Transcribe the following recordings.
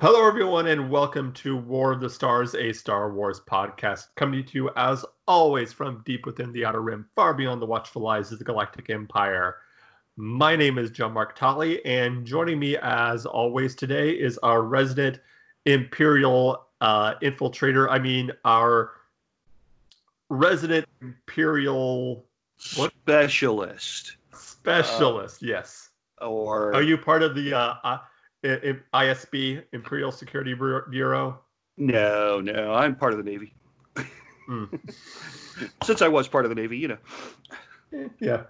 Hello, everyone, and welcome to War of the Stars, a Star Wars podcast, coming to you as always from deep within the Outer Rim, far beyond the watchful eyes of the Galactic Empire. My name is John Mark Totley, and joining me as always today is our resident Imperial uh, infiltrator. I mean, our resident Imperial what? specialist. Specialist, uh, yes. Or are you part of the uh, uh ISB, Imperial Security Bureau? No, no, I'm part of the Navy. Mm. Since I was part of the Navy, you know. Yeah.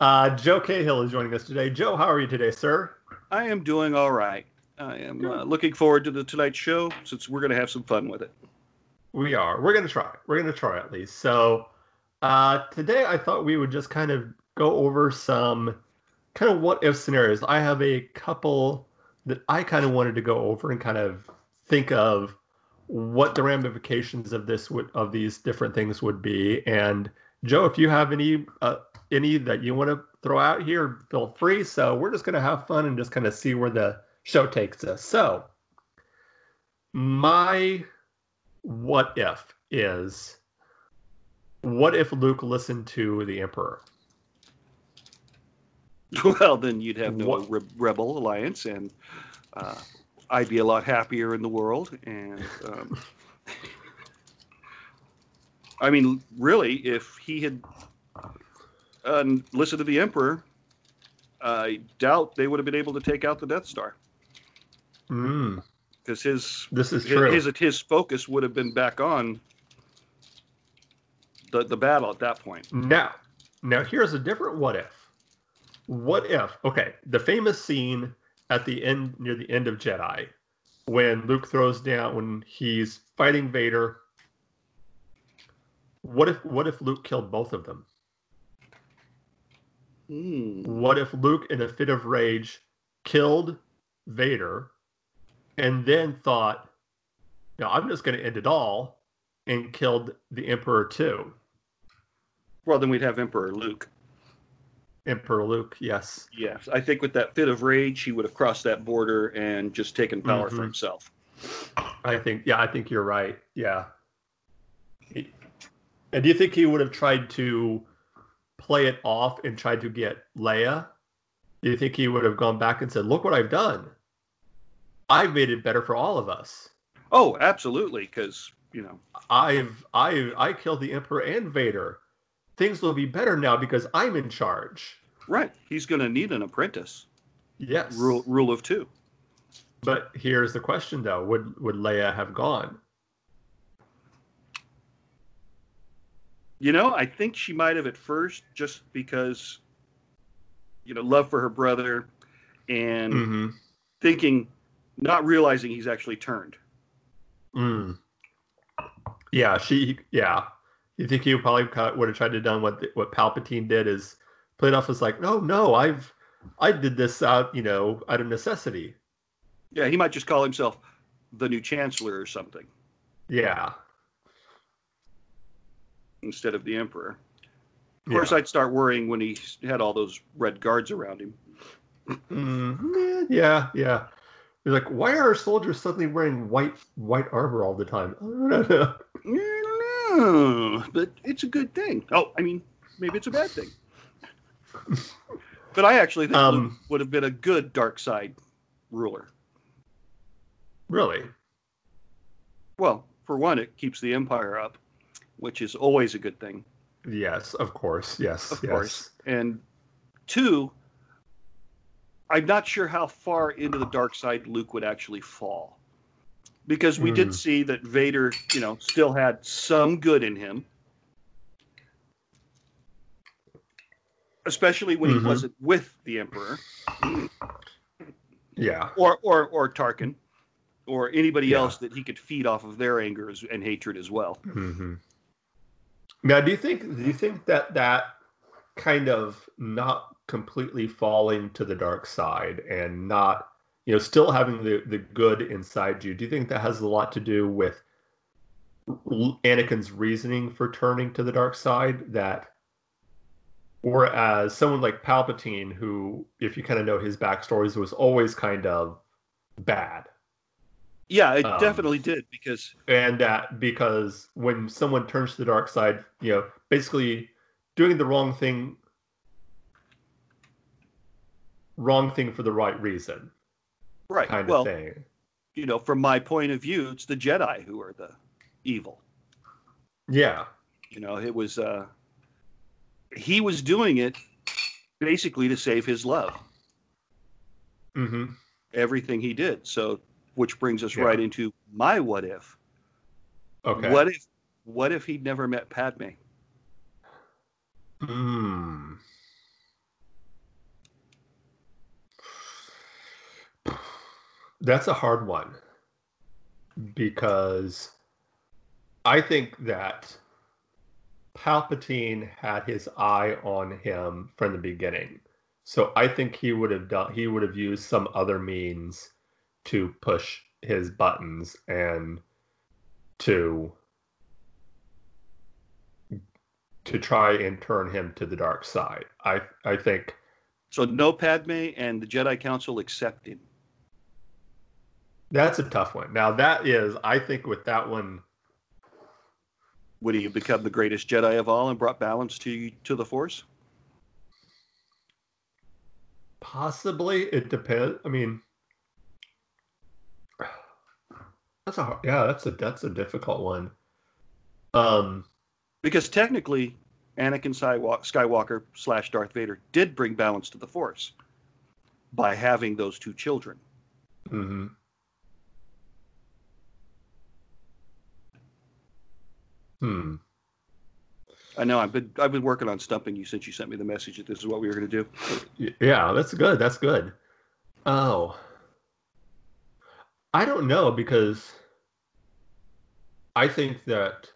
Uh, Joe Cahill is joining us today. Joe, how are you today, sir? I am doing all right. I am uh, looking forward to the tonight's show since we're going to have some fun with it. We are. We're going to try. We're going to try at least. So uh, today, I thought we would just kind of go over some kind of what if scenarios. I have a couple that I kind of wanted to go over and kind of think of what the ramifications of this would of these different things would be. And Joe, if you have any uh, any that you want to throw out here, feel free. So we're just going to have fun and just kind of see where the show takes us. So my what if is what if Luke listened to the Emperor? Well, then you'd have no re- rebel alliance, and uh, I'd be a lot happier in the world. And um, I mean, really, if he had uh, listened to the Emperor, I doubt they would have been able to take out the Death Star. Hmm. Because his this is true. His, his focus would have been back on the the battle at that point. Now, now here's a different what if what if okay the famous scene at the end near the end of jedi when luke throws down when he's fighting vader what if what if luke killed both of them? Mm. what if luke in a fit of rage killed vader and then thought no i'm just going to end it all and killed the emperor too? Well then we'd have emperor luke Emperor Luke, yes. Yes. I think with that fit of rage, he would have crossed that border and just taken power mm-hmm. for himself. I think, yeah, I think you're right. Yeah. and do you think he would have tried to play it off and tried to get Leia? Do you think he would have gone back and said, "Look what I've done. I've made it better for all of us." Oh, absolutely, because you know, I've I I killed the Emperor and Vader things will be better now because I'm in charge. Right. He's going to need an apprentice. Yes. Rule rule of two. But here's the question though: Would would Leia have gone? You know, I think she might have at first, just because, you know, love for her brother, and mm-hmm. thinking, not realizing he's actually turned. Mm. Yeah, she. Yeah, you think he probably would have tried to done what what Palpatine did is played off as like, no, no, I've I did this out, you know, out of necessity. Yeah, he might just call himself the new chancellor or something. Yeah. Instead of the emperor. Of course, yeah. I'd start worrying when he had all those red guards around him. Mm, yeah, yeah. He's like, why are our soldiers suddenly wearing white white armor all the time? oh, but it's a good thing. Oh, I mean, maybe it's a bad thing. but I actually think um, would have been a good dark side ruler. Really? Well, for one, it keeps the empire up, which is always a good thing. Yes, of course. Yes, of yes. course. And two, I'm not sure how far into the dark side Luke would actually fall because we mm. did hmm. see that Vader, you know, still had some good in him. Especially when mm-hmm. he wasn't with the Emperor. Yeah. Or or or Tarkin. Or anybody yeah. else that he could feed off of their anger and hatred as well. Mm-hmm. Now, do you think do you think that that kind of not completely falling to the dark side and not you know, still having the the good inside you. Do you think that has a lot to do with Anakin's reasoning for turning to the dark side? That, whereas someone like Palpatine, who, if you kind of know his backstories, was always kind of bad, Yeah, it Um, definitely did because and that because when someone turns to the dark side, you know, basically doing the wrong thing, wrong thing for the right reason, right. kind well, of thing. you know, from my point of view, it's the Jedi who are the evil. Yeah, You know, it was uh he was doing it basically to save his love. hmm Everything he did. So which brings us Yeah. right into my what if. Okay. What if what if he'd never met Padme? Hmm. That's a hard one because I think that Palpatine had his eye on him from the beginning. So I think he would have done he would have used some other means to push his buttons and to to try and turn him to the dark side. I I think So no Padme and the Jedi Council accept him. That's a tough one. Now that is I think with that one Would he have become the greatest Jedi of all and brought balance to to the Force? possibly it depends. I mean that's a hard- yeah, that's a that's a difficult one. Um Because technically, Anakin Skywalker, slash Darth Vader did bring balance to the Force by having those two children. mhm. Hmm. I know I've been I've been working on stumping you since you sent me the message that this is what we were going to do. Yeah, that's good. That's good. Oh. I don't know because I think that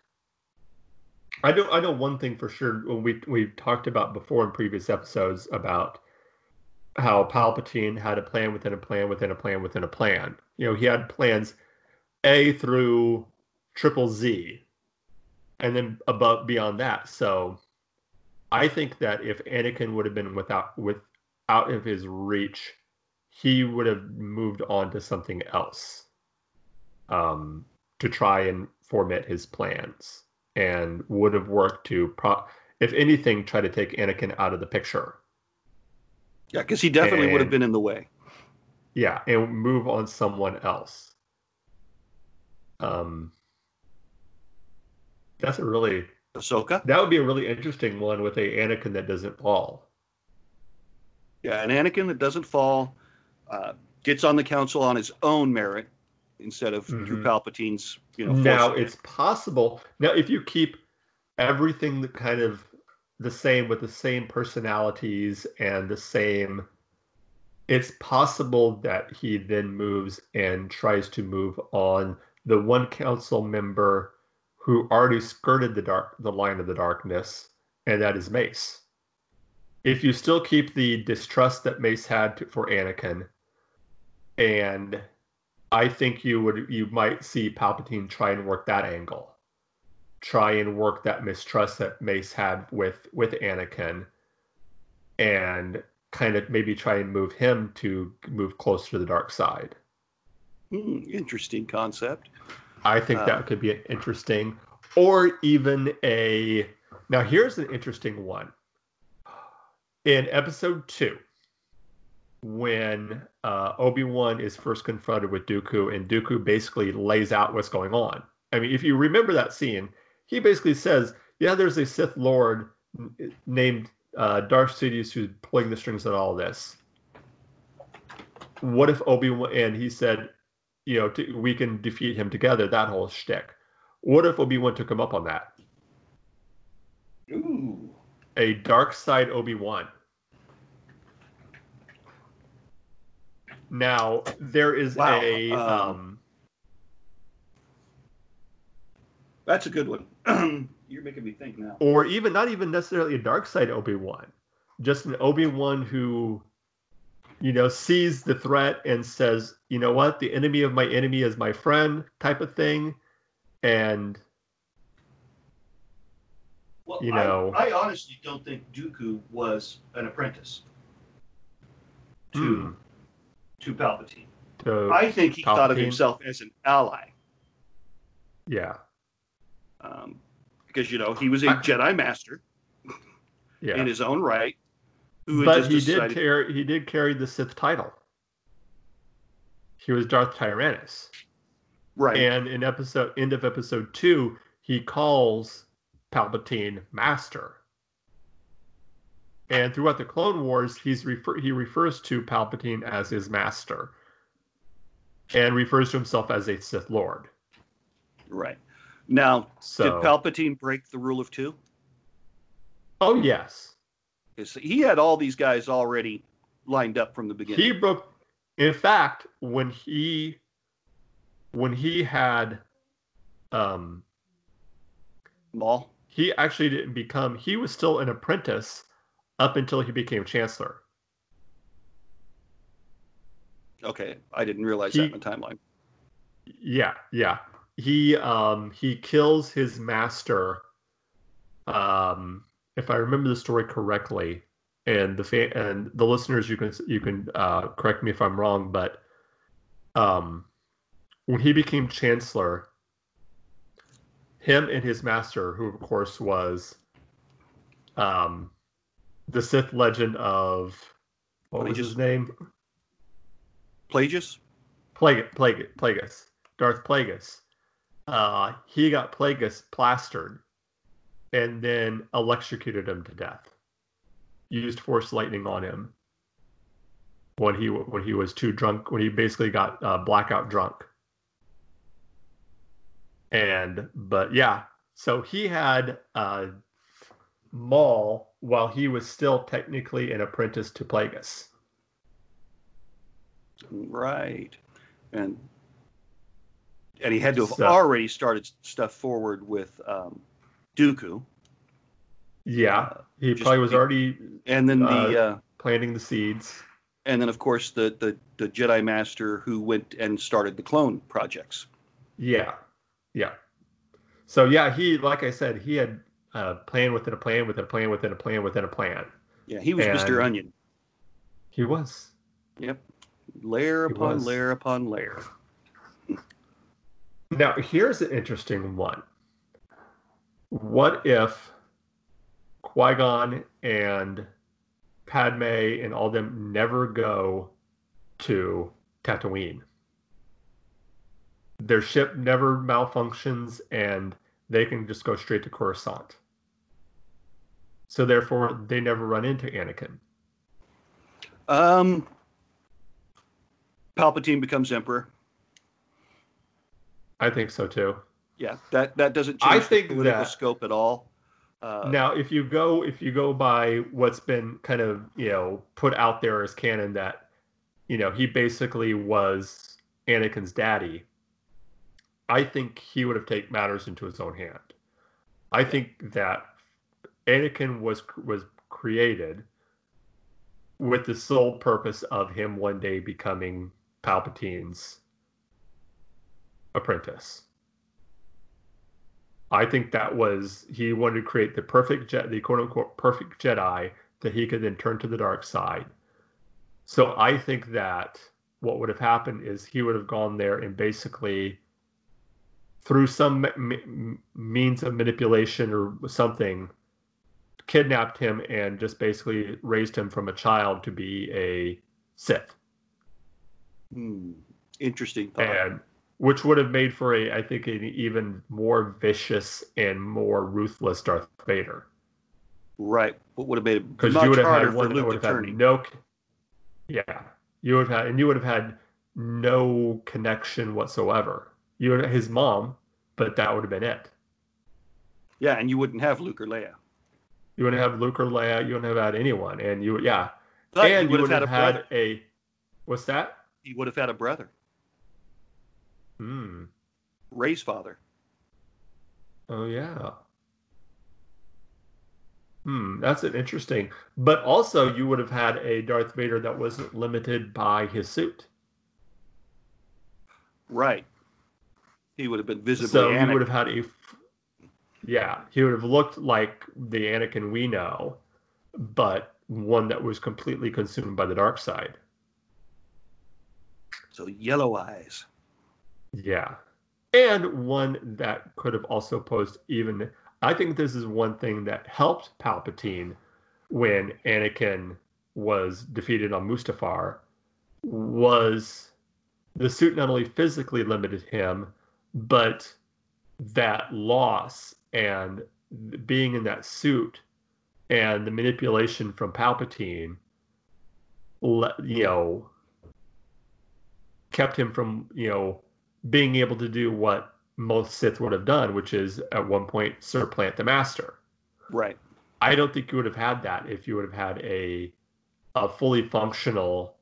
I know I know one thing for sure when we we talked about before in previous episodes about how Palpatine had a plan within a plan within a plan within a plan. You know, he had plans A through triple Z and then above beyond that. So I think that if Anakin would have been without with out of his reach, he would have moved on to something else um, to try and format his plans and would have worked to, pro- if anything, try to take Anakin out of the picture. Yeah, because he definitely would have been in the way. Yeah, and move on someone else. Um, that's a really Ahsoka. that would be a really interesting one with a Anakin that doesn't fall. Yeah, an Anakin that doesn't fall, uh, gets on the council on his own merit instead of through Mhm. Palpatine's, you know. now it. it's possible now if you keep everything that kind of the same with the same personalities and the same it's possible that he then moves and tries to move on the one council member who already skirted the dark the line of the darkness and that is mace if you still keep the distrust that mace had to, for anakin and I think you would you might see Palpatine try and work that angle. Try and work that mistrust that Mace had with with Anakin and kind of maybe try and move him to move closer to the dark side. Hmm, interesting concept. I think Uh, that could be interesting or even a Now here's an interesting one. In episode 2 when uh, Obi Wan is first confronted with Dooku, and Dooku basically lays out what's going on. I mean, if you remember that scene, he basically says, "Yeah, there's a Sith Lord named uh, Darth Sidious who's pulling the strings on all this." What if Obi Wan and he said, "You know, to, we can defeat him together." That whole shtick. What if Obi Wan took him up on that? Ooh. A dark side Obi Wan. Now there is Wow, a um, um, That's a good one. You're making me think now. or even not even necessarily a dark side Obi-Wan, just an Obi-Wan who, you know, sees the threat and says, you know what, the enemy of my enemy is my friend, type of thing, and Well, You know- I, I honestly don't think Dooku was an apprentice to Hmm. to Palpatine. to I think he thought of himself as an ally yeah, um, because you know he was a I- Jedi Master yeah. in his own right. But he decided, did carry he did carry the Sith title. He was Darth Tyrannus. right? And in episode end of episode two, he calls Palpatine Master. And throughout the Clone Wars, he's refer- he refers to Palpatine as his master, and refers to himself as a Sith Lord. right. Now, So, did Palpatine break the rule of two? oh yes, he had all these guys already lined up from the beginning. he broke. In fact, when he when he had um Maul. he actually didn't become he was still an apprentice up until he became chancellor Okay, I didn't realize He- that in the timeline. yeah yeah he um he kills his master um if i remember the story correctly and the and the listeners you can you can uh correct me if i'm wrong but um when he became chancellor him and his master who of course was um the sith legend of what was his name Plagius? Plague, Plague, Plagueis, Darth Plagueis. Uh, he got Plagueis plastered, and then electrocuted him to death. Used Force lightning on him when he when he was too drunk. When he basically got uh, blackout drunk. And but yeah, so he had uh, Maul while he was still technically an apprentice to Plagueis. Right. And and he had to have So- already started stuff forward with um, Dooku. Yeah, Uh, he just probably was be- already and then the Uh, uh, planting the seeds. and then of course the, the the Jedi Master who went and started the clone projects. Yeah, yeah. So yeah, he like I said, he had a plan within a plan within a plan within a plan within a plan. Yeah, he was And- Mr. Onion. He was. Yep. Layer He upon was. layer upon layer. Now here's an interesting one. What if Qui Gon and Padme and all them never go to Tatooine? Their ship never malfunctions and they can just go straight to Coruscant. So therefore, they never run into Anakin. Um, Palpatine becomes Emperor. I think so too. Yeah, that that doesn't I change think the political that- scope at all. Uh, now, if you go if you go by what's been kind of you know put out there as canon that you know he basically was Anakin's daddy, I think he would have taken matters into his own hand. I think that Anakin was was created with the sole purpose of him one day becoming Palpatine's apprentice. I think that was he wanted to create the perfect Je- the quote unquote perfect Jedi that he could then turn to the dark side. So I think that what would have happened is he would have gone there and basically through some m- means of manipulation or something kidnapped him and just basically raised him from a child to be a Sith. hmm, interesting thought. and which would have made for a I think an even more vicious and more ruthless Darth Vader. Right. What would have made it because you would have had one that would have had no yeah. You would have had and you would have had no connection whatsoever. You would his mom but that would have been it. Yeah, and you wouldn't have Luke or Leia. you wouldn't have Luke or Leia. You wouldn't have had anyone. And you yeah. But and you would have had a had a what's that? He would have had a brother, hmm Rey's father. Oh yeah. Hmm, that's an interesting. But also, you would have had a Darth Vader that wasn't limited by his suit. Right. He would have been visibly So Anakin. would have had a. Yeah, he would have looked like the Anakin we know, but one that was completely consumed by the dark side. So yellow eyes. Yeah. And one that could have also posed even I think this is one thing that helped Palpatine when Anakin was defeated on Mustafar was the suit not only physically limited him, but that loss and being in that suit and the manipulation from Palpatine, you know, kept him from, you know, being able to do what most Sith would have done, which is at one point supplant the Master. Right. I don't think you would have had that if you would have had a a fully functional,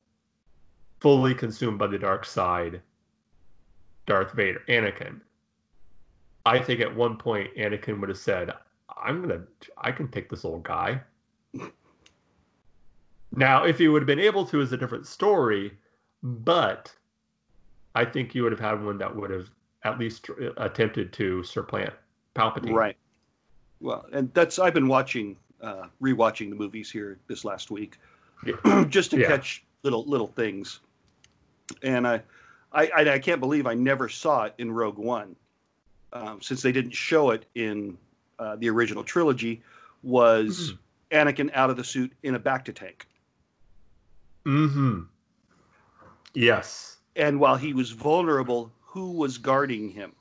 fully consumed by the dark side Darth Vader, Anakin. I think at one point Anakin would have said, I'm gonna I can take this old guy. now, if he would have been able to is a different story, but I think you would have had one that would have at least attempted to supplant Palpatine. Right. Well, and that's I've been watching, uh, rewatching the movies here this last week, yeah. just to yeah. catch little little things, and I, I, I can't believe I never saw it in Rogue One, um, since they didn't show it in uh, the original trilogy. Was mm-hmm. Anakin out of the suit in a bacta tank? Mm hmm. Yes. And while he was vulnerable, who was guarding him?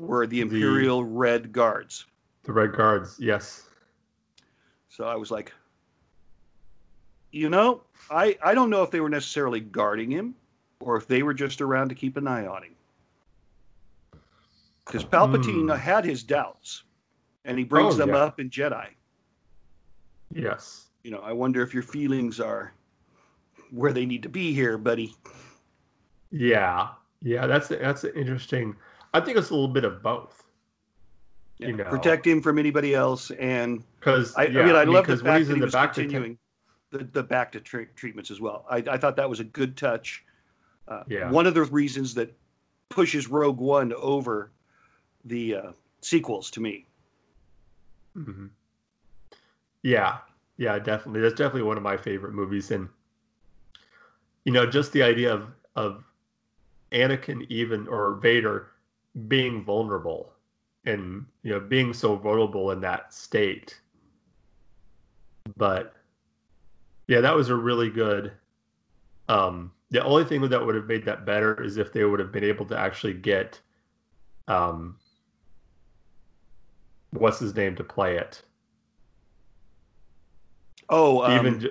Were the Imperial the, Red Guards. The Red Guards, yes. So I was like, you know, I, I don't know if they were necessarily guarding him or if they were just around to keep an eye on him. Because Palpatine hmm. had his doubts and he brings oh, them yeah. up in Jedi. Yes. You know, I wonder if your feelings are where they need to be here, buddy. Yeah, yeah, that's that's interesting. I think it's a little bit of both. Yeah, you know, protect him from anybody else, and because I, yeah, I, mean, I, I mean, love the fact that he was continuing the, the bacta tra- treatments as well. I, I thought that was a good touch. Uh, yeah. One of the reasons that pushes Rogue One over the uh, sequels to me. Mm-hmm. Yeah, yeah, definitely. That's definitely one of my favorite movies, and you know, just the idea of of Anakin even or Vader being vulnerable and you know being so vulnerable in that state. But yeah, that was a really good. Um, the only thing that would have made that better is if they would have been able to actually get, um, what's his name to play it. Oh, um, even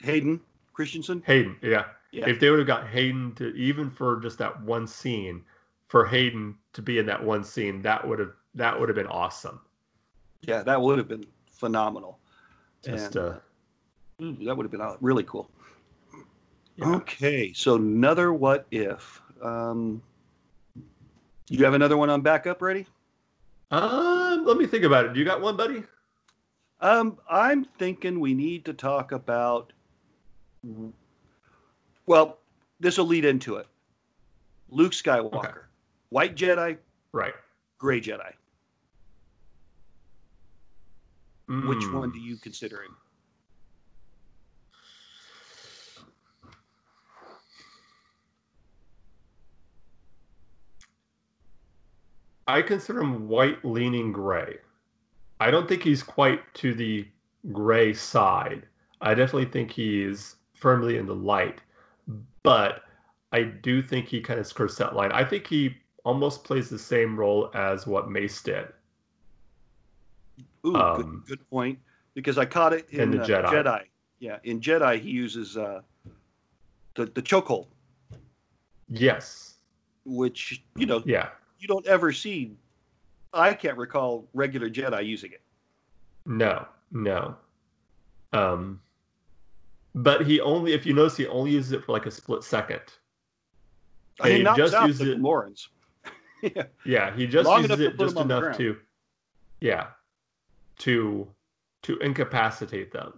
Hayden Christensen. Hayden, yeah. Yeah. If they would have got Hayden to even for just that one scene, for Hayden to be in that one scene, that would have that would have been awesome. Yeah, that would have been phenomenal. Just and, uh, that would have been really cool. Yeah. Okay, so another what if? Um, you have another one on backup ready? Um, let me think about it. Do you got one, buddy? Um, I'm thinking we need to talk about well, this will lead into it. Luke Skywalker, okay. white Jedi, right? Gray Jedi. Mm. Which one do you consider him? I consider him white leaning gray. I don't think he's quite to the gray side. I definitely think he's firmly in the light but I do think he kind of skirts that line. I think he almost plays the same role as what Mace did. Ooh, um, good, good, point. Because I caught it in, in the uh, Jedi. Jedi. Yeah, in Jedi he uses uh, the the chokehold. Yes. Which you know, yeah, you don't ever see. I can't recall regular Jedi using it. No, no. Um, but he only, if you notice, he only uses it for like a split second. And he, he just uses it. Lawrence. yeah. yeah, he just Long uses it just enough to, yeah, to to incapacitate them.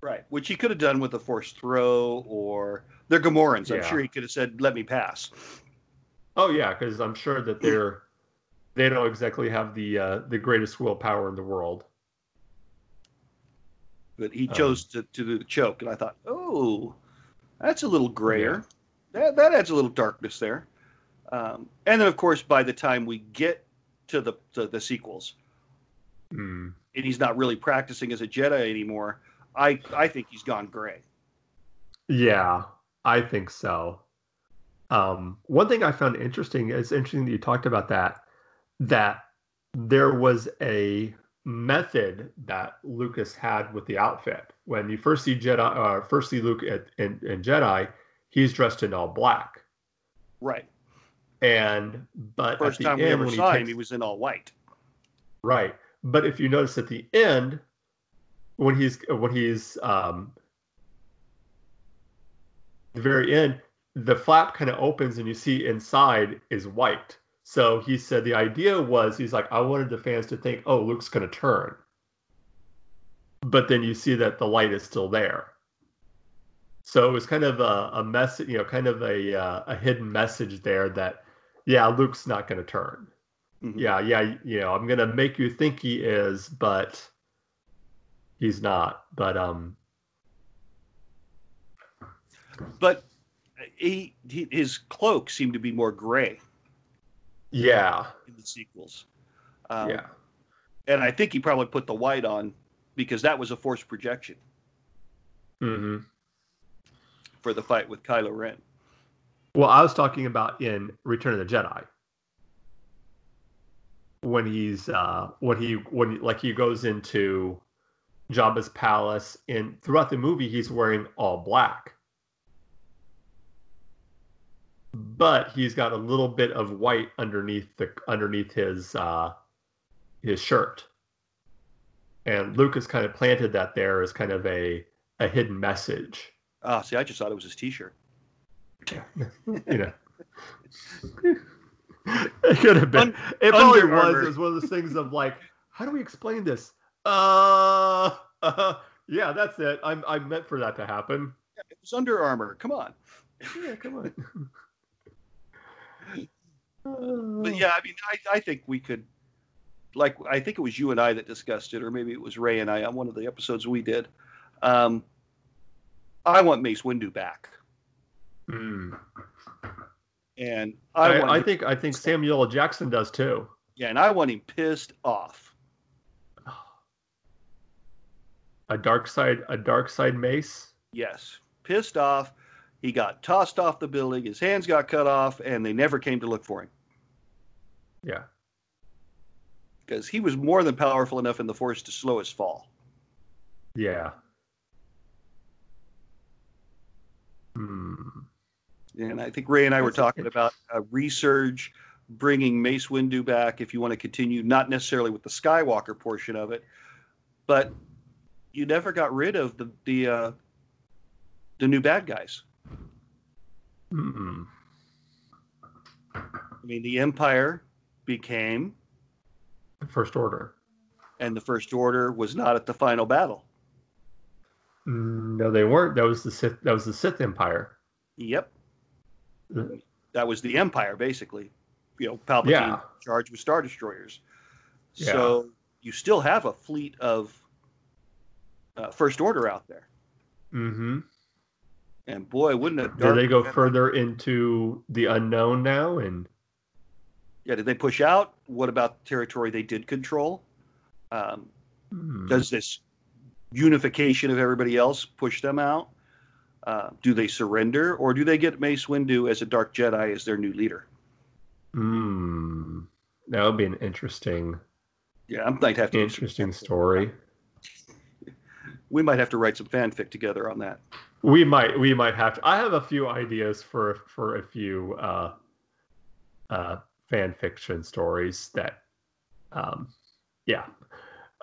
Right, which he could have done with a forced throw or they're Gamorreans. I'm sure he could have said, "Let me pass." Oh yeah, because I'm sure that they're they don't exactly have the uh, the greatest willpower in the world. But he Um, chose to, to do the choke, and I thought, oh, that's a little grayer. That that adds a little darkness there. Um, and then, of course, by the time we get to the to the sequels, Mm. and he's not really practicing as a Jedi anymore, I I think he's gone gray. Yeah, I think so. Um, one thing I found interesting is interesting that you talked about that that there was a method that Lucas had with the outfit. When you first see Jedi, uh, first see Luke at, in, in Jedi, he's dressed in all black, Right. and but First time we ever when he saw him, takes- he was in all white. Right. But if you notice at the end, when he's when he's um the very end, the flap kind of opens and you see inside is white. So he said the idea was he's like, I wanted the fans to think, oh, Luke's gonna turn. But then you see that the light is still there. So it was kind of a, a message, you know, kind of a uh, a hidden message there that, yeah, Luke's not gonna turn Mhm. yeah, yeah, you know, I'm gonna make you think he is, but he's not. But um, But he, he his cloak seemed to be more gray yeah, in the sequels. Um, yeah, And I think he probably put the white on because that was a Force projection hmm for the fight with Kylo Ren. Well, I was talking about in Return of the Jedi when he's uh when he when like he goes into Jabba's palace and throughout the movie he's wearing all black. But he's got a little bit of white underneath the underneath his uh his shirt. And Lucas kind of planted that there as kind of a a hidden message. Ah, see, I just thought it was his T-shirt. you know. it could have been. Un- it probably was. Armour. It was one of those things of like, how do we explain this? Uh, uh yeah, that's it. I'm I meant for that to happen. It was Under Armour. Come on. Yeah, come on. But yeah, I mean, I, I think we could, like, I think it was you and I that discussed it, or maybe it was Ray and I on one of the episodes we did. Um, I want Mace Windu back, Hmm. and I, I, I think I think Samuel L. Jackson does too. yeah, and I want him pissed off. A dark side, a dark side mace. Yes, pissed off. He got tossed off the building. His hands got cut off, and they never came to look for him Yeah. because he was more than powerful enough in the Force to slow his fall. Yeah. Hmm. And I think Ray and I were talking about a resurge, bringing Mace Windu back if you want to continue, not necessarily with the Skywalker portion of it, but you never got rid of the the uh, the new bad guys. Hmm. I mean, the Empire became, the First Order. and the First Order was not at the final battle. No, they weren't. That was the Sith. That was the Sith Empire. Yep, that was the Empire basically. You know, Palpatine Yeah. charged with Star Destroyers. Yeah. So you still have a fleet of uh, First Order out there. Mm-hmm. And boy, wouldn't it? Do they go further into the unknown now? And Yeah, did they push out? What about the territory they did control? Um, Hmm. does this unification of everybody else push them out? Uh, do they surrender, or do they get Mace Windu as a Dark Jedi as their new leader? Hmm. That would be an interesting, Yeah, I might have to. interesting story. We might have to write some fanfic together on that. We might, we might have to. I have a few ideas for for a few uh, uh, fan fiction stories that, um, yeah.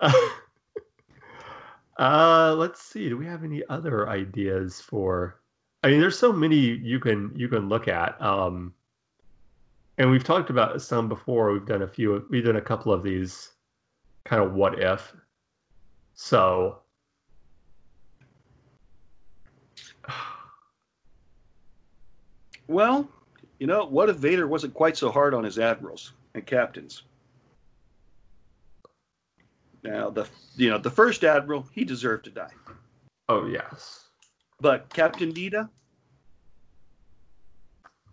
uh, let's see. Do we have any other ideas for? I mean, there's so many you can you can look at. Um, and we've talked about some before. We've done a few. We've done a couple of these kind of what if. So Well, you know, what if Vader wasn't quite so hard on his admirals and captains? Now, the you know the first admiral, he deserved to die. Oh yes. But Captain Needa,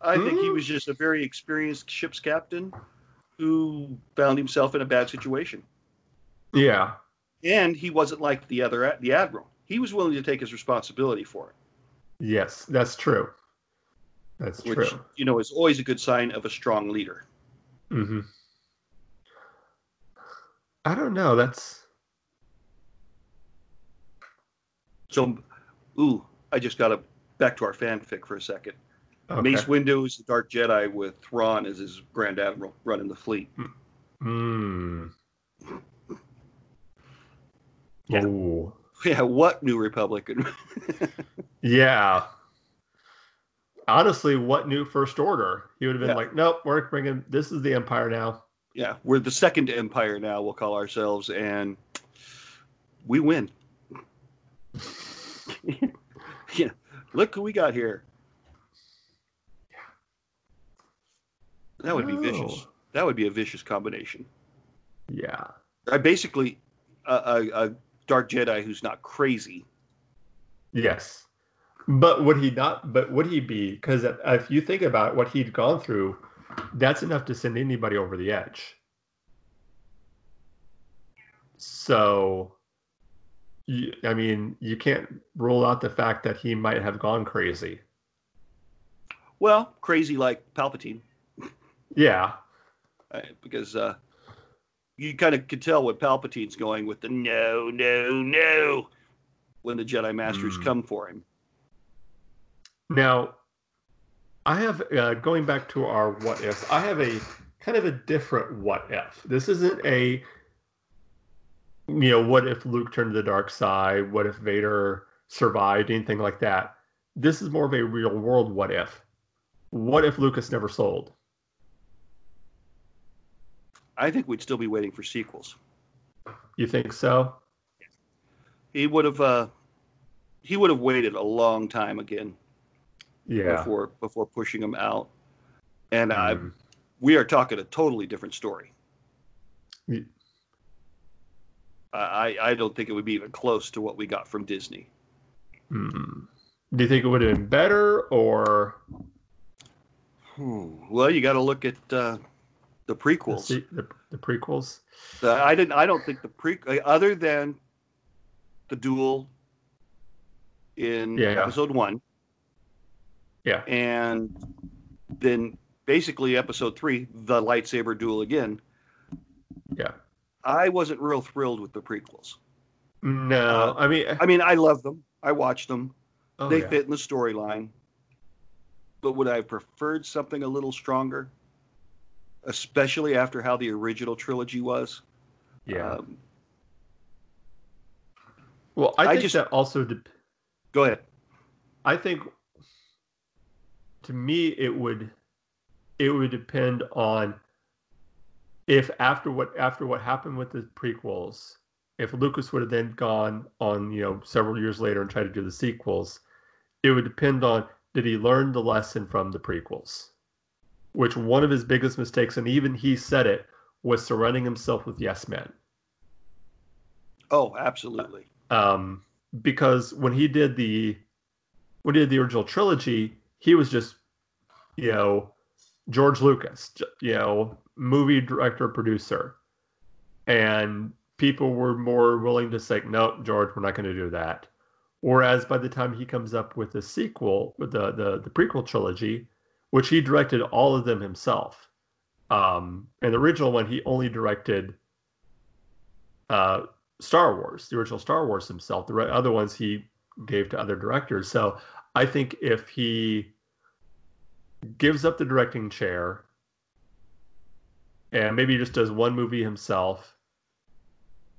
I think he Hmm. was just a very experienced ship's captain who found himself in a bad situation. Yeah. And he wasn't like the other the admiral. He was willing to take his responsibility for it, Yes, that's true. That's which true. you know is always a good sign of a strong leader. hmm I don't know. That's So, ooh, I just got to back to our fanfic for a second. okay. Mace Windu is the Dark Jedi with Thrawn as his Grand Admiral running the fleet. Mm. Yeah. Ooh. Yeah, what New Republican? Yeah. Honestly, what new First Order? He would have been Yeah. like, nope, we're bringing. This is the Empire now. yeah, we're the Second Empire now. We'll call ourselves, and we win. yeah, look who we got here. That would be vicious. Oh. That would be a vicious combination. Yeah. I basically a, a, a Dark Jedi who's not crazy. Yes. But would he not? But would he be? Because if you think about what he'd gone through, that's enough to send anybody over the edge. So, you, I mean, you can't rule out the fact that he might have gone crazy. Well, crazy like Palpatine, Yeah. uh, because uh, you kind of could tell what Palpatine's going with the no, no, no when the Jedi Masters Mm. come for him. Now, I have uh, going back to our what ifs. I have a kind of a different what if. This isn't a you know what if Luke turned to the dark side? What if Vader survived? Anything like that. This is more of a real world what if. What if Lucas never sold? I think we'd still be waiting for sequels. You think so? He would have uh, he would have waited a long time again Yeah. before before pushing him out. And uh, Mm. we are talking a totally different story. Ye- I I don't think it would be even close to what we got from Disney. Mm. Do you think it would have been better or Hmm. Well, you got to look at uh, the the, prequels. se- the, the prequels? Uh, I didn't. I don't think the pre uh, other than the duel in Yeah. episode one, Yeah. and then basically episode three, the lightsaber duel again. Yeah. I wasn't real thrilled with the prequels. No, I mean, I mean, I love them. I watched them. oh, they yeah. fit in the storyline. But would I have preferred something a little stronger? Especially after how the original trilogy was. Yeah. Um, well, I, I think just- that also dep go ahead. I think to me it would it would depend on if after what after what happened with the prequels, if Lucas would have then gone on, you know, several years later and tried to do the sequels, it would depend on did he learn the lesson from the prequels? Which one of his biggest mistakes, and even he said it, was surrounding himself with yes men. Oh, absolutely. um, because when he did the when he did the original trilogy, he was just you know George Lucas, you know, movie director producer, and people were more willing to say, "No, George, we're not going to do that." Whereas by the time he comes up with the sequel, with the the, the prequel trilogy, which he directed all of them himself, um, and the original one he only directed uh, Star Wars, the original Star Wars himself. The other ones he gave to other directors. So I think if he gives up the directing chair and maybe just does one movie himself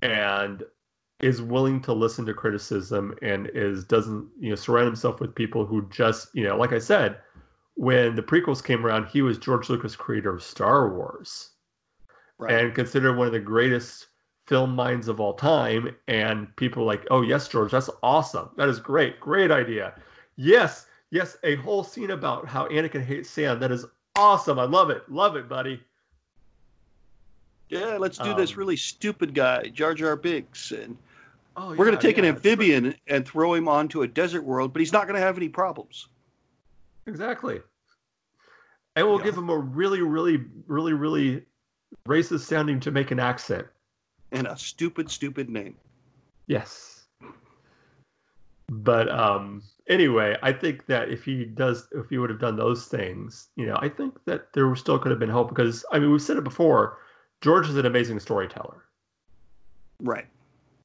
and is willing to listen to criticism and is doesn't you know surround himself with people who just you know like I said when the prequels came around he was George Lucas creator of Star Wars Right. and considered one of the greatest film minds of all time. And people like, oh, yes, George, that's awesome. That is great. Great idea. Yes, yes, a whole scene about how Anakin hates Sam. That is awesome. I love it. Love it, buddy. yeah, let's do this Um, really stupid guy, Jar Jar Binks, and Oh, We're going to take an yeah. amphibian and throw him onto a desert world, but he's not going to have any problems. Exactly. And we'll Yeah. give him a really, really, really, really racist sounding Jamaican accent. And a stupid, stupid name. Yes. But um anyway, I think that if he does if he would have done those things, you know, I think that there still could have been hope because I mean we've said it before, George is an amazing storyteller. Right.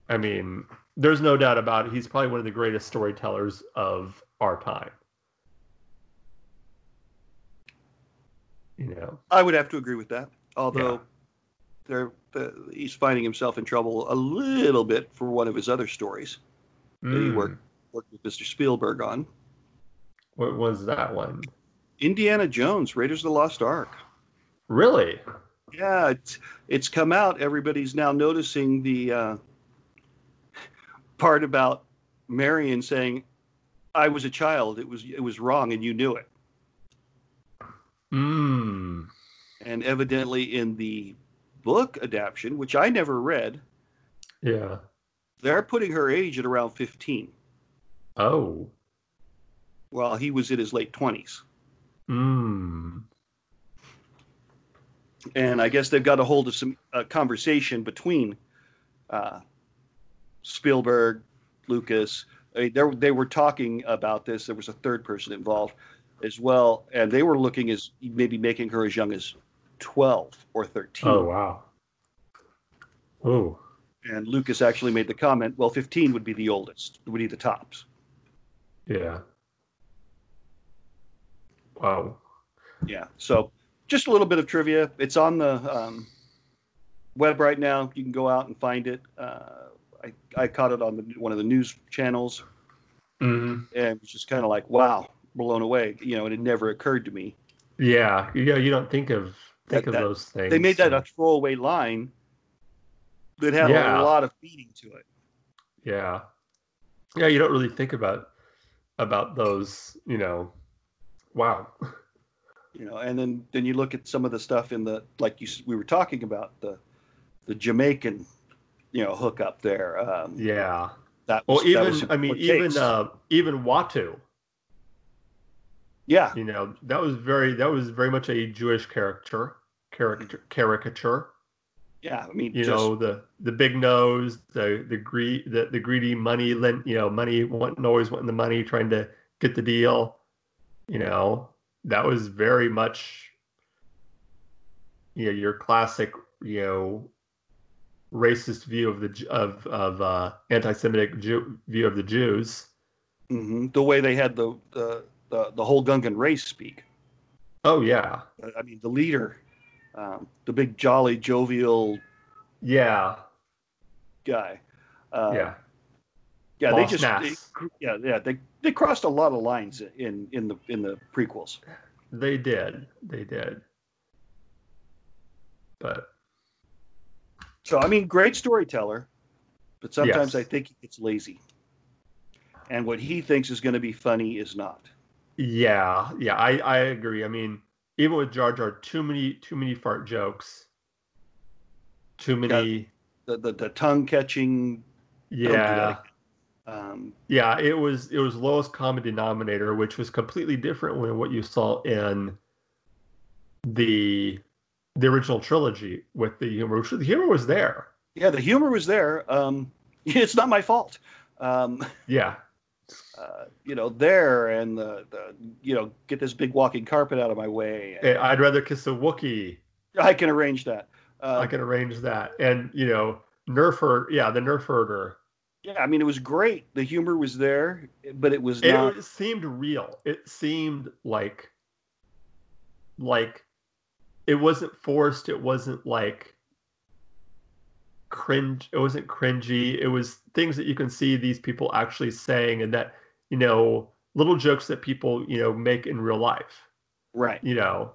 I mean, there's no doubt about it. He's probably one of the greatest storytellers of our time. You know. I would have to agree with that. Although Yeah. there, uh, he's finding himself in trouble a little bit for one of his other stories that he Mm. worked, worked with Mr. Spielberg on. What was that one? Indiana Jones, Raiders of the Lost Ark. Really? Yeah, it's, it's come out. Everybody's now noticing the uh, part about Marion saying, "I was a child. It was it was wrong, and you knew it." Mm. And evidently, in the book adaptation, which I never read, Yeah. they're putting her age at around fifteen, Oh. Well, he was in his late twenties. Mm. And I guess they've got a hold of some uh, conversation between uh, Spielberg, Lucas. I mean, they they were talking about this. There was a third person involved as well, and they were looking as maybe making her as young as twelve or thirteen. Oh wow. Oh. And Lucas actually made the comment, "Well, fifteen would be the oldest. Would be the tops." Yeah. Wow. Yeah. So just a little bit of trivia. It's on the um, web right now. You can go out and find it. Uh, I, I caught it on the, one of the news channels Mm. and it was just kind of like, wow, blown away. You know, and it never occurred to me. Yeah. Yeah. You don't think of think That- of that- those things. They made that a throwaway line that had Yeah. a lot of meaning to it. Yeah. Yeah. You don't really think about about those. You know. Wow. You know, and then then you look at some of the stuff in the like you we were talking about the the Jamaican, you know, hookup there. Um, Yeah. That Well, was, that was even I mean, even uh, even Watto. yeah, You know, that was very that was very much a Jewish character caricature caricature. Yeah. I mean, you just, know the the big nose the the greed the, the greedy money lent you know money wanting always wanting the money trying to get the deal you know that was very much you know your classic you know racist view of the of of uh anti-semitic Jew, view of the jews mhm, the way they had the the the, the whole Gungan race speak. oh yeah I mean, the leader, um, the big jolly jovial yeah guy. Uh, yeah yeah. They just, they, yeah, yeah. They they crossed a lot of lines in in the in the prequels. they did they did but So I mean, great storyteller, but sometimes Yes. I think he gets lazy, and what he thinks is going to be funny is not. Yeah, yeah, I, I agree. I mean, even with Jar Jar, too many too many fart jokes. Too many The the, the tongue catching. yeah. Um, Yeah, it was it was lowest common denominator, which was completely different than what you saw in the the original trilogy with the humor. The humor was there. yeah, the humor was there. Um, it's not my fault. Um, Yeah. Uh, you know, there and the, the you know, get this big walking carpet out of my way. Eh, I'd rather kiss a Wookiee. I can arrange that. Uh, I can arrange that. And you know, Nerf her yeah, the Nerf herder. yeah, I mean, it was great. The humor was there, but it was not. it seemed real. It seemed like like it wasn't forced. It wasn't like cringe. It wasn't cringy. It was things that you can see these people actually saying, and that you know little jokes that people you know make in real life. right. You know,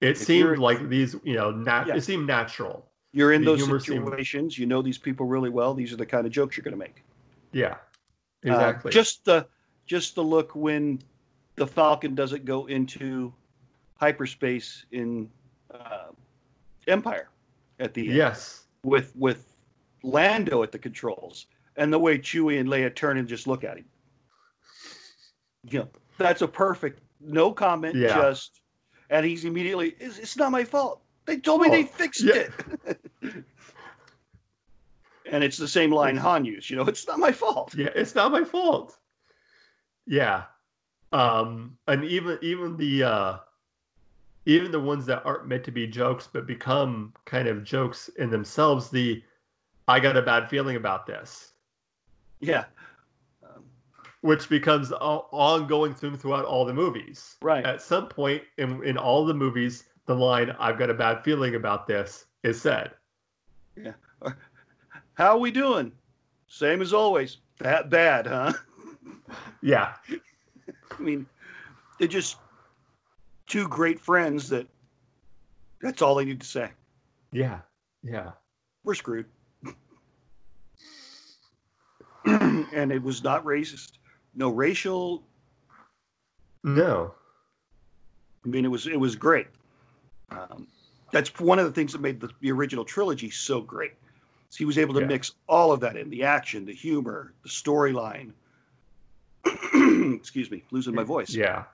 it If seemed like these you know nat- Yeah. It seemed natural. You're in the those humor seemed- situations. You know these people really well. These are the kind of jokes you're going to make. Yeah, Uh, exactly. just the just the look when the Falcon doesn't go into hyperspace in uh, Empire at the end yes. With with Lando at the controls. and the way Chewie and Leia turn and just look at him. You know, that's a perfect no comment, Yeah. just and he's immediately it's, it's not my fault. They told me they Oh, fixed yeah. it. and it's the same line Han used, you know, it's not my fault. Yeah, it's not my fault. Yeah. Um and even even the uh even the ones that aren't meant to be jokes but become kind of jokes in themselves, the I got a bad feeling about this, Yeah. Um, which becomes o- ongoing through throughout all the movies. right. At some point in in all the movies, the line "I've got a bad feeling about this" is said. Yeah. How are we doing? Same as always. That bad, huh? Yeah, I mean, they're just two great friends that that's all they need to say. yeah, yeah. We're screwed. and it was not racist. No racial. No. I mean, it was it was great. Um, that's one of the things that made the, the original trilogy so great. So he was able to Yeah. mix all of that in the action, the humor, the storyline. Excuse me, losing my voice. Yeah.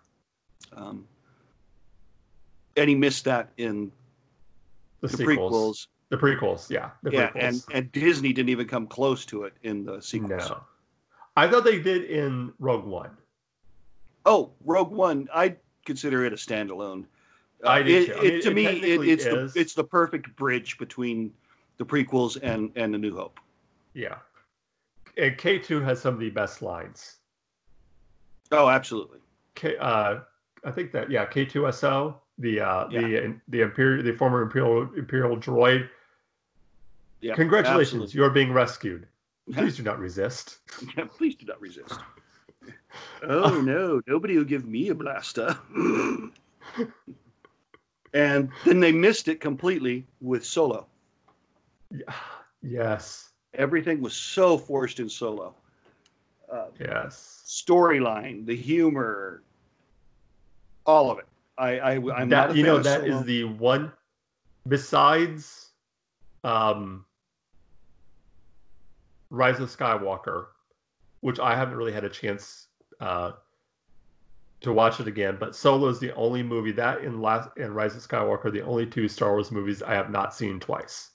Um, and he missed that in The, the prequels. The prequels, yeah. The yeah, prequels. and and Disney didn't even come close to it in the sequels. No. I thought they did in Rogue One. Oh, Rogue One, I consider it a standalone. Uh, I do it-. I it- mean, to it me, it's the it's the perfect bridge between the prequels and and the New Hope. Yeah. And K2 has some of the best lines. Oh, absolutely. K, uh, I think that yeah, K2SO, the uh, Yeah. the the imperial, the former imperial imperial droid. Yeah, Congratulations, absolutely. you're being rescued. Please do not resist. Please do not resist. Oh no, nobody will give me a blaster. and then they missed it completely with Solo. Yes. Everything was so forced in Solo. Uh, Yes. storyline, the humor, all of it. I, I I'm not that a you fan know of that is Solo. the one besides um Rise of Skywalker, which I haven't really had a chance uh to watch it again, but Solo is the only movie that in last and Rise of Skywalker the only two Star Wars movies I have not seen twice.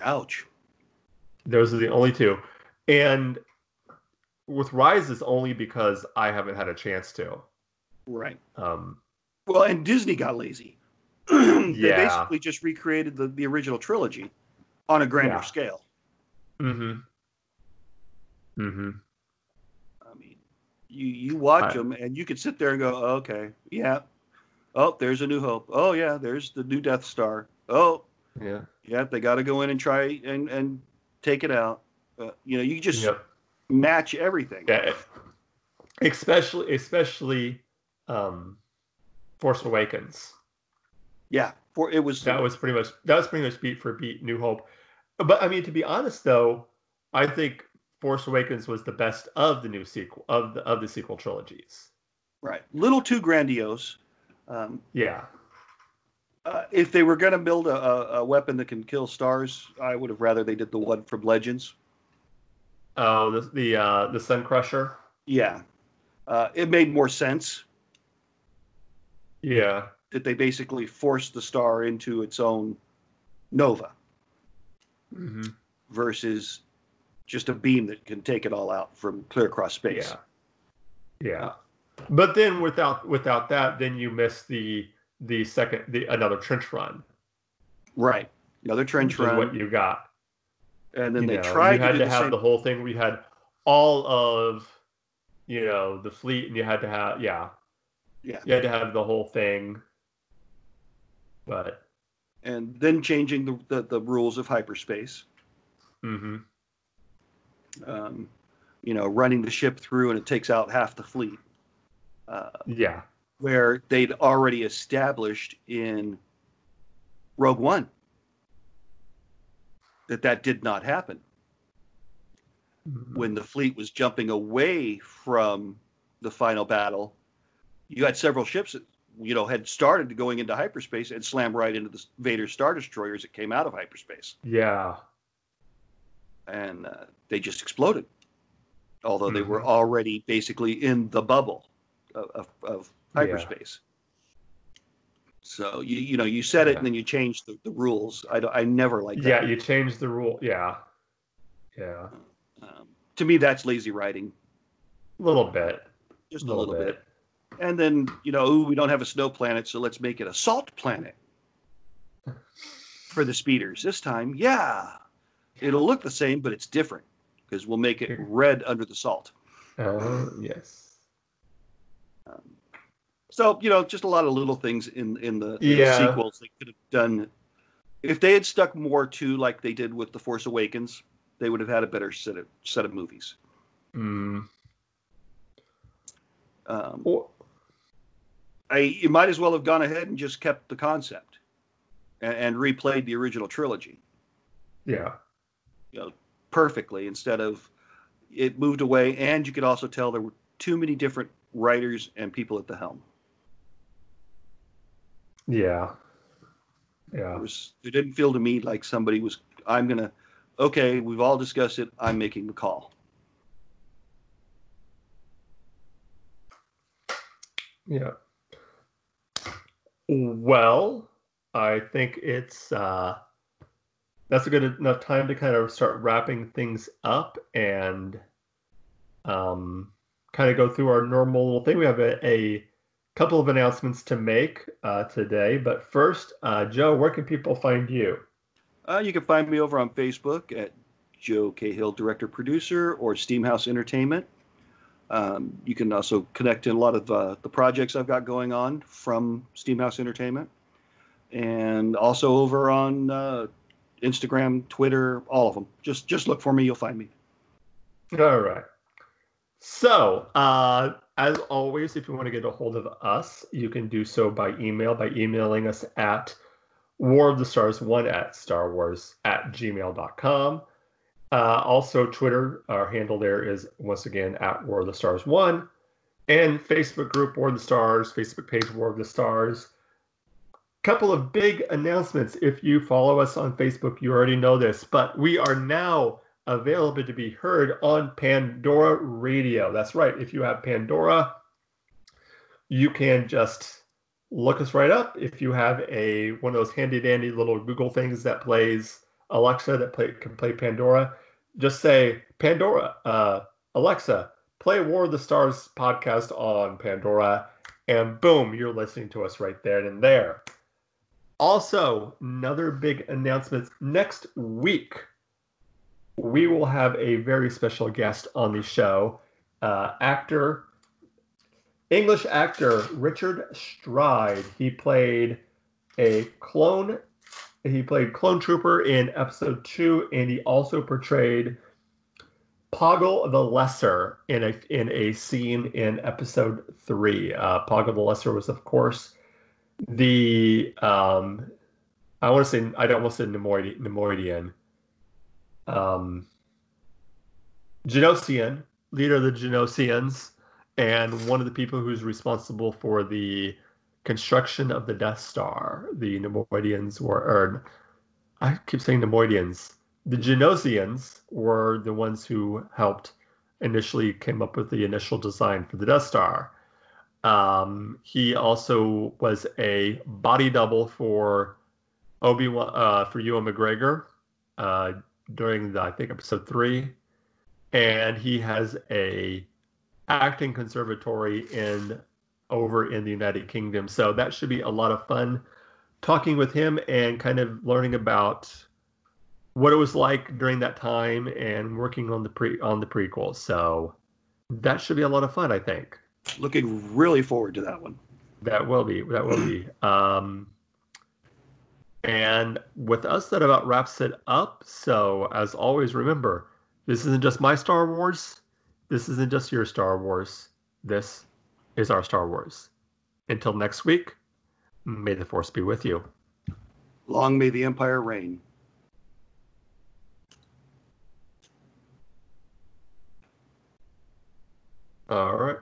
ouch. Those are the only two. And with Rise is only because I haven't had a chance to. Right. Um Well, and Disney got lazy. they Yeah. basically just recreated the, the original trilogy on a grander Yeah. scale. mhm. Mm Mhm. I mean, you you watch I- them and you could sit there and go, oh, okay, yeah. Oh, there's a New Hope. Oh, yeah, there's the new Death Star. Oh, Yeah. yeah, they got to go in and try and and take it out. Uh, you know, you just Yep. match everything. Yeah, especially especially um, Force Awakens. Yeah, for it was That was pretty much that was pretty much beat for beat New Hope. But I mean, to be honest, though, I think Force Awakens was the best of the new sequel of the of the sequel trilogies. right. Little too grandiose. Um, Yeah, uh, if they were going to build a, a, weapon that can kill stars, I would have rather they did the one from Legends. oh, the the uh, the Sun Crusher. Yeah, uh, it made more sense Yeah, that they basically forced the star into its own nova hmm versus just a beam that can take it all out from clear across space. yeah, yeah. But then without without that, then you miss the the second the another trench run. Right. Another trench run, what you got. and then you they know, tried you had to, to, the have same. the whole thing We had all of you know the fleet and you had to have yeah Yeah. you had to have the whole thing but and then changing the, the, the rules of hyperspace. hmm Um, you know, running the ship through and it takes out half the fleet. Uh, yeah where they'd already established in Rogue One that that did not happen Mhm. when the fleet was jumping away from the final battle. You had several ships that you know had started going into hyperspace and slammed right into the Vader star destroyers that came out of hyperspace. yeah and uh, they just exploded. Although they were Mhm. already basically in the bubble of, of, of hyperspace. So you you know you said it Yeah. and then you changed the, the rules. I, don't- I never like that. Yeah, you changed the rule. Yeah. Yeah. Um, to me, that's lazy writing, A little bit. just a little, bit. And then you know, ooh, we don't have a snow planet, so let's make it a salt planet for the speeders this time. Yeah, it'll look the same, but it's different because we'll make it red under the salt. Uh, yes. Um, so you know, just a lot of little things in in the, in the Yeah. sequels they could have done. If they had stuck more to like they did with the Force Awakens, they would have had a better set of set of movies. Mm. Um, Or- I you might as well have gone ahead and just kept the concept and, and replayed the original trilogy, yeah. you know, perfectly instead of it moved away. And you could also tell there were too many different writers and people at the helm. Yeah. Yeah. It was it didn't feel to me like somebody was I'm gonna okay, we've all discussed it, I'm making the call. Yeah. Well, I think it's uh that's a good enough time to kind of start wrapping things up and um kind of go through our normal little thing. We have a, a couple of announcements to make uh, today, but first, uh, Joe, where can people find you? Uh, you can find me over on Facebook at Joe Cahill, director producer, or Steamhouse Entertainment. Um, you can also connect in a lot of uh, the projects I've got going on from Steamhouse Entertainment, and also over on uh, Instagram, Twitter, all of them. Just just look for me, you'll find me. All right. So, uh, as always, if you want to get a hold of us, you can do so by email by emailing us at war of the stars one at star wars at gmail.com. Uh, also, Twitter, our handle there is once again at war of the stars one, and Facebook group War of the Stars, Facebook page War of the Stars. Couple of big announcements. If you follow us on Facebook, you already know this, but we are now available to be heard on Pandora Radio. That's right. If you have Pandora, you can just look us right up. If you have a one of those handy dandy little Google things that plays Alexa that play can play Pandora, just say Pandora, uh, Alexa, play War of the Stars podcast on Pandora, and boom, you're listening to us right there and there. Also, another big announcement next week we will have a very special guest on the show. Uh, actor, English actor Richard Stride. He played a clone. He played Clone Trooper in episode two, and he also portrayed Poggle the Lesser in a in a scene in episode three. Uh, Poggle the Lesser was, of course, the um, I want to say I don't want to say Neimoidian. Neimoidian um, Geonosian, leader of the Geonosians, and one of the people who's responsible for the construction of the Death Star. The Neimoidians were, or I keep saying Neimoidians. The Geonosians were the ones who helped initially came up with the initial design for the Death Star. Um, he also was a body double for Obi Wan uh, for Ewan McGregor. Uh, during the I think episode three, and he has a acting conservatory in over in the United Kingdom. So that should be a lot of fun talking with him and kind of learning about what it was like during that time and working on the pre on the prequel. So that should be a lot of fun, I think. Looking really forward to that one. That will be. That will be. Um, and with us, that about wraps it up. So, as always, remember this isn't just my Star Wars. This isn't just your Star Wars. This is our Star Wars. Until next week, may the Force be with you. Long may the Empire reign. All right.